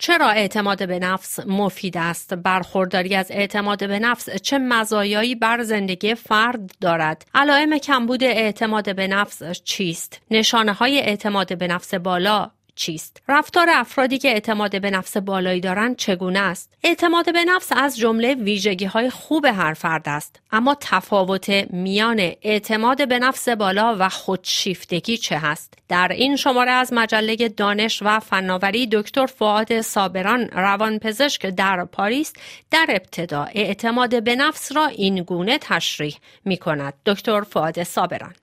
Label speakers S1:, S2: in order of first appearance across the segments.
S1: چرا اعتماد به نفس مفید است؟ برخورداری از اعتماد به نفس چه مزایایی بر زندگی فرد دارد؟ علائم کمبود اعتماد به نفس چیست؟ نشانه های اعتماد به نفس بالا چیست؟ رفتار افرادی که اعتماد به نفس بالایی دارند چگونه است؟ اعتماد به نفس از جمله ویژگی های خوب هر فرد است. اما تفاوت میان اعتماد به نفس بالا و خودشیفتگی چه هست؟ در این شماره از مجله دانش و فناوری دکتر فعاد صابران روانپزشک در پاریس در ابتدا اعتماد به نفس را این گونه تشریح می کند دکتر فعاد صابران.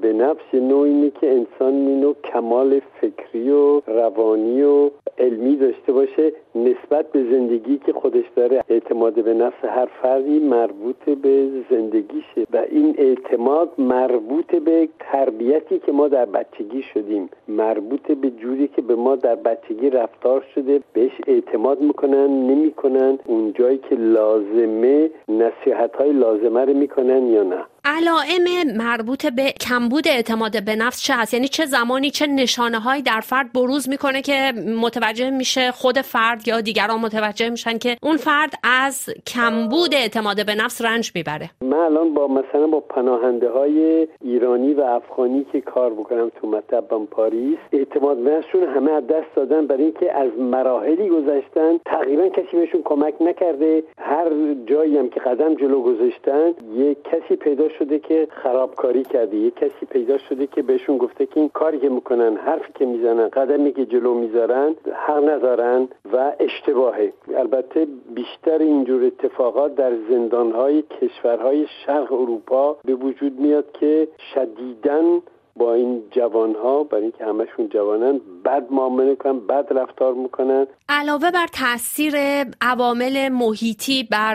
S2: به نفس نوعی اینه که انسان اینو کمال فکری و روانی و علمی داشته باشه نسبت به زندگی که خودش داره. اعتماد به نفس هر فردی مربوط به زندگیشه و این اعتماد مربوط به تربیتی که ما در بچگی شدیم مربوط به جوری که به ما در بچگی رفتار شده بهش اعتماد می‌کنن نمی‌کنن اون جایی که لازمه نصیحت های لازمه رو می‌کنن یا نه.
S1: علائم مربوط به کمبود اعتماد به نفس چه هست؟ یعنی چه زمانی چه نشانه هایی در فرد بروز می‌کنه که متوجه میشه خود فرد یا دیگران متوجه میشن که اون فرد از کمبود اعتماد به نفس رنج می‌بره.
S2: من الان با مثلا با پناهنده های ایرانی و افغانی که کار بکنم تو مطبم پاریس اعتماد به نفسشون همه از دست دادن برای اینکه از مراحلی گذشتن تقریبا کسی بهشون کمک نکرده. هر جایی هم که قدم جلو گذاشتن یه کسی پیدا شده که خرابکاری کرده یه کسی پیدا شده که بهشون گفته که این کاری که می‌کنن حرفی که می‌زنن قدمی که جلو می‌ذارن حق ندارن و اشتباهه. البته بیشتر اینجور اتفاقات در زندانهای کشورهای شرق اروپا به وجود میاد که شدیدن با این جوان ها برای اینکه همشون جوانن بد معامله کنن بد رفتار می‌کنن.
S1: علاوه بر تاثیر عوامل محیطی بر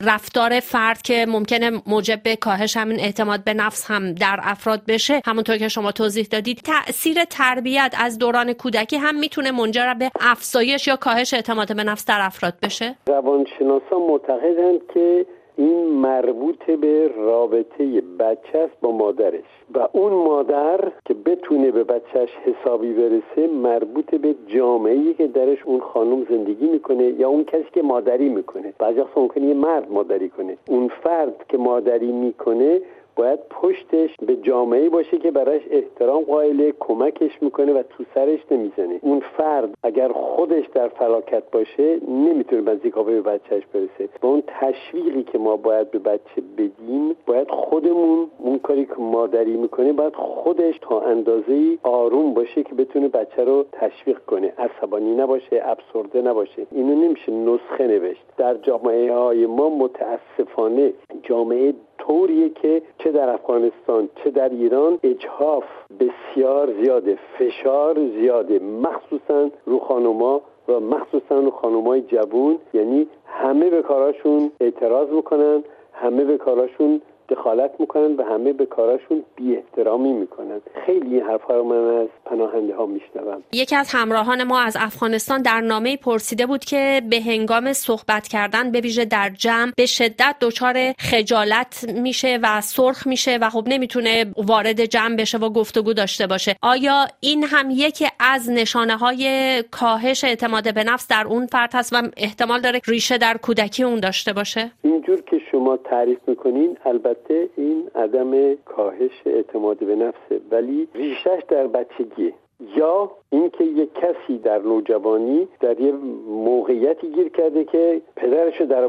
S1: رفتار فرد که ممکنه موجب به کاهش همین اعتماد به نفس هم در افراد بشه همونطور که شما توضیح دادید تاثیر تربیت از دوران کودکی هم می‌تونه منجر به افزایش یا کاهش اعتماد به نفس در افراد بشه؟
S2: روانشناسان معتقدند که این مربوط به رابطه بچه است با مادرش. و اون مادر که بتونه به بچهش حسابی برسه مربوط به جامعه که درش اون خانم زندگی می‌کنه یا اون کسی که مادری می‌کنه. بعضی وقت ممکنه یه مرد مادری کنه. اون فرد که مادری می‌کنه باید پشتش به جامعه باشه که براش احترام قائله کمکش می‌کنه و تو سرش نمی‌زنه. اون فرد اگر خودش در فلاکت باشه نمی‌تونه بنزیکاوه به بچهش برسه. با اون تشویقی که ما باید به بچه بدیم باید خودمون اون کاری که مادری می‌کنه باید خودش تا اندازه آروم باشه که بتونه بچه رو تشویق کنه. عصبانی نباشه ابسورده نباشه. اینو نمیشه نسخه نوشت. در جامعه های ما متاسفانه جامعه طوریه که چه در افغانستان چه در ایران اجهاف بسیار زیاده فشار زیاده. مخصوصا رو خانوما و مخصوصا رو خانومای جوون. یعنی همه به کاراشون اعتراض می‌کنن همه به کاراشون دخالت می‌کنن و همه به کاراشون بی احترامی می‌کنن. خیلی این حرفها رو من از پناهنده ها میشنوم.
S1: یکی از همراهان ما از افغانستان در نامه پرسیده بود که به هنگام صحبت کردن به ویژه در جمع به شدت دچار خجالت میشه و سرخ میشه و خب نمی‌تونه وارد جمع بشه و گفتگو داشته باشه. آیا این هم یکی از نشانه های کاهش اعتماد به نفس در اون فرد هست و احتمال داره ریشه در کودکی اون داشته باشه؟
S2: اینجور که شما تعریف می‌کنین البته این عدم کاهش اعتماد به نفسه ولی ریشش در بچگیه. یا اینکه یک کسی در نوجوانی در یه موقعیتی گیر کرده که پدرش رو در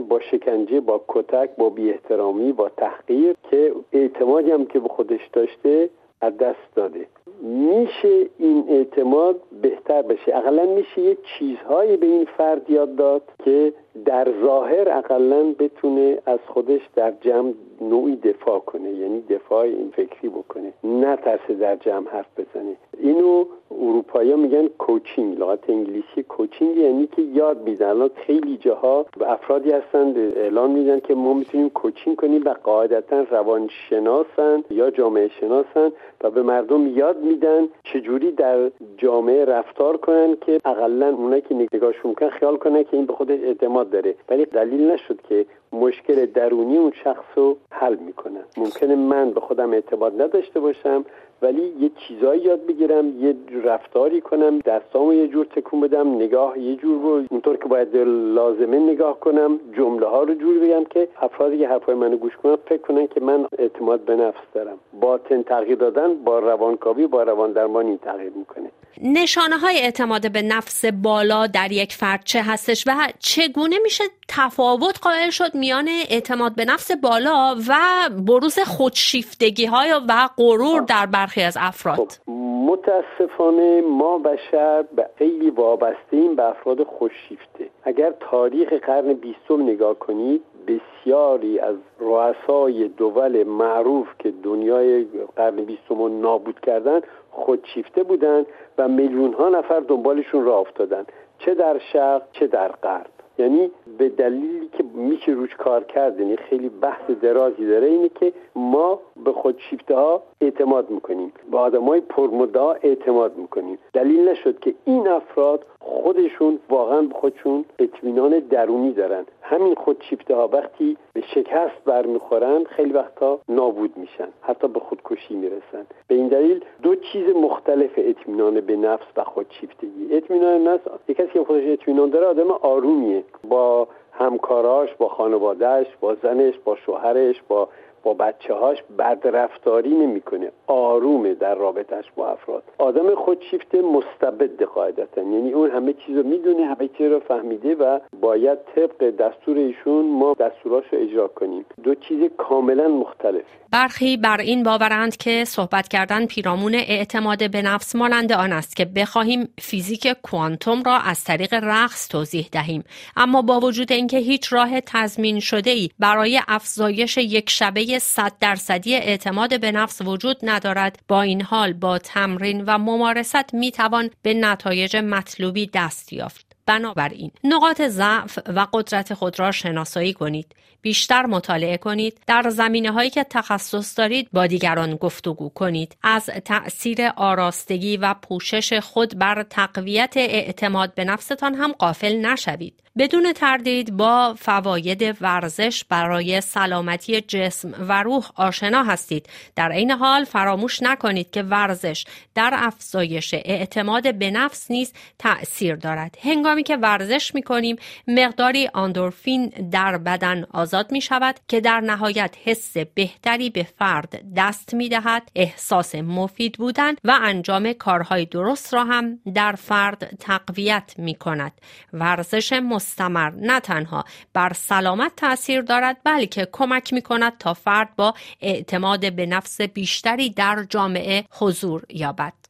S2: با شکنجه با کتک با بی احترامی با تحقیر که اعتمادی هم که به خودش داشته از دست داده. میشه این اعتماد بهتر بشه؟ اقلا میشه یه چیزهایی به این فرد یاد داد که در ظاهر اقلا بتونه از خودش در جمع نوعی دفاع کنه یعنی دفاع این فکری بکنه نه ترسه در جمع حرف بزنه. اینو اروپایی میگن کوچینگ لغت انگلیسی کوچینگ یعنی که یاد میدن الان خیلی جاها افرادی هستند اعلان میدن که ما می‌تونیم کوچینگ کنیم و قاعدتا روانشناسن یا جامعه شناسن و به مردم یاد میدن چجوری در جامعه رفتار کنن که اقلا اونایی که نگاهشون می‌کنن خیال کنن که این به خودش اعتماد داره. ولی دلیل نشد که مشکل درونی اون شخص رو حل می‌کنن ممکنه من به خودم اعتماد نداشته باشم ولی یه چیزایی یاد بگیرم یه رفتاری کنم دستامو یه جور تکون بدم نگاه یه جور رو اونطور که باید لازمه نگاه کنم جمله ها رو جور بگم که افرادی که حرفای منو گوش کنن فکر کنن که من اعتماد به نفس دارم. باطن تغییر دادن با روانکاوی با روان درمان این تغییر می‌کنه.
S1: نشانه های اعتماد به نفس بالا در یک فرد چه هستش و چگونه میشه تفاوت قائل شد میان اعتماد به نفس بالا و بروز خودشیفتگی های و غرور در برخی از افراد؟ خب،
S2: متاسفانه ما بشر به خیلی وابسته به افراد خوششیفته اگر تاریخ قرن بیستم نگاه کنید بسیاری از رؤسای دول معروف که دنیای قرن بیستم رو نابود کردن خودشیفته بودند و میلیون ها نفر دنبالشون را افتادن چه در شرق چه در غرب. یعنی به دلیلی که میشه روش کار کرد یعنی خیلی بحث درازی داره اینه که ما به خودشیفته ها اعتماد می‌کنیم. به آدمای پرمدعا اعتماد می‌کنیم. دلیل نشد که این افراد خودشون واقعا به خودشون اطمینان درونی دارن. همین خودشیفته ها وقتی به شکست برمیخورن خیلی وقتا نابود میشن. حتی به خودکشی می‌رسن. به این دلیل دو چیز مختلف اطمینان به نفس و خودشیفتگی. اطمینان نفس کسی که خودش اطمینان داره آدم آرومیه. با همکاراش با خانوادهش با زنش با شوهرش با با بچه هاش بدرفتاری نمی‌کنه. آرومه در رابطش با افراد. آدم خودشیفته مستبد قاعدتا. یعنی اون همه چیز رو می‌دونه همه چیز رو فهمیده و باید طبق دستور ایشون ما دستوراش رو اجرا کنیم. دو چیز کاملا مختلف.
S1: برخی بر این باورند که صحبت کردن پیرامون اعتماد به نفس مانند آن است که بخواهیم فیزیک کوانتوم را از طریق رقص توضیح دهیم. اما با وجود اینکه هیچ راه تضمین شده ای برای افزایش یک شبه صد درصدی اعتماد به نفس وجود ندارد. با این حال با تمرین و ممارست می توان به نتایج مطلوبی دست یافت. بنابراین نقاط ضعف و قدرت خود را شناسایی کنید. بیشتر مطالعه کنید. در زمینه هایی که تخصص دارید با دیگران گفتگو کنید. از تأثیر آراستگی و پوشش خود بر تقویت اعتماد به نفستان هم قافل نشوید. بدون تردید با فواید ورزش برای سلامتی جسم و روح آشنا هستید. در این حال فراموش نکنید که ورزش در افزایش اعتماد به نفس نیز تأثیر دارد. هنگامی که ورزش می کنیم مقداری آندورفین در بدن آزاد می شود که در نهایت حس بهتری به فرد دست می دهد احساس مفید بودن و انجام کارهای درست را هم در فرد تقویت می کند ورزش مستمر نه تنها بر سلامت تاثیر دارد بلکه کمک می کند تا فرد با اعتماد به نفس بیشتری در جامعه حضور یابد.